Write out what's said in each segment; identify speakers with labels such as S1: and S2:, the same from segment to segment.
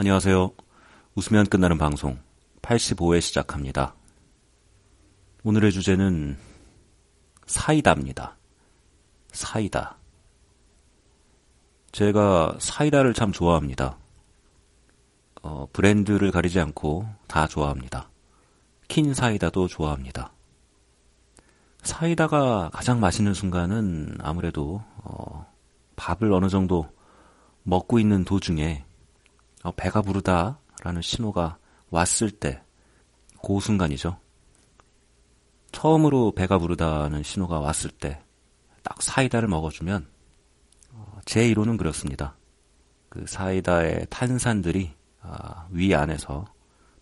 S1: 안녕하세요. 웃으면 끝나는 방송 85회 시작합니다. 오늘의 주제는 사이다입니다. 사이다. 제가 사이다를 참 좋아합니다. 어, 브랜드를 가리지 않고 다 좋아합니다. 킨 사이다도 좋아합니다. 사이다가 가장 맛있는 순간은 아무래도 어, 밥을 어느 정도 먹고 있는 도중에 어, 배가 부르다라는 신호가 왔을 때, 그 순간이죠. 처음으로 배가 부르다는 신호가 왔을 때, 딱 사이다를 먹어주면, 어, 제 이론은 그렇습니다. 그 사이다의 탄산들이 아, 위 안에서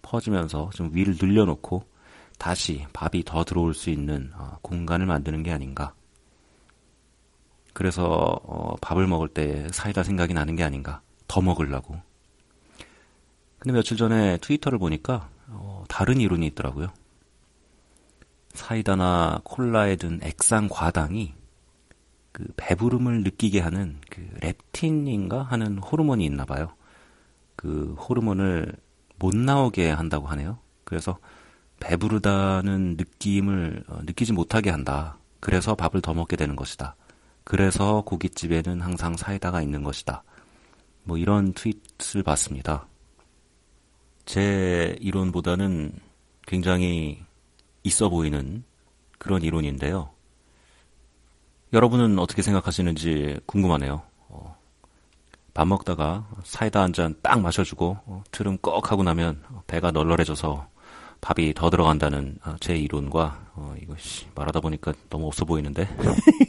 S1: 퍼지면서 좀 위를 늘려놓고 다시 밥이 더 들어올 수 있는 어, 공간을 만드는 게 아닌가. 그래서 밥을 먹을 때 사이다 생각이 나는 게 아닌가. 더 먹으려고. 근데 며칠 전에 트위터를 보니까 어, 다른 이론이 있더라고요. 사이다나 콜라에 든 액상 과당이 그 배부름을 느끼게 하는 그 렙틴인가 하는 호르몬이 있나 봐요. 그 호르몬을 못 나오게 한다고 하네요. 그래서 배부르다는 느낌을 어, 느끼지 못하게 한다. 그래서 밥을 더 먹게 되는 것이다. 그래서 고깃집에는 항상 사이다가 있는 것이다. 뭐 이런 트윗을 봤습니다. 제 이론보다는 굉장히 있어 보이는 그런 이론인데요. 여러분은 어떻게 생각하시는지 궁금하네요. 어, 밥 먹다가 사이다 한 잔 딱 마셔주고 어, 트름 꺽 하고 나면 배가 널널해져서 밥이 더 들어간다는 어, 제 이론과 어, 이것이 말하다 보니까 너무 없어 보이는데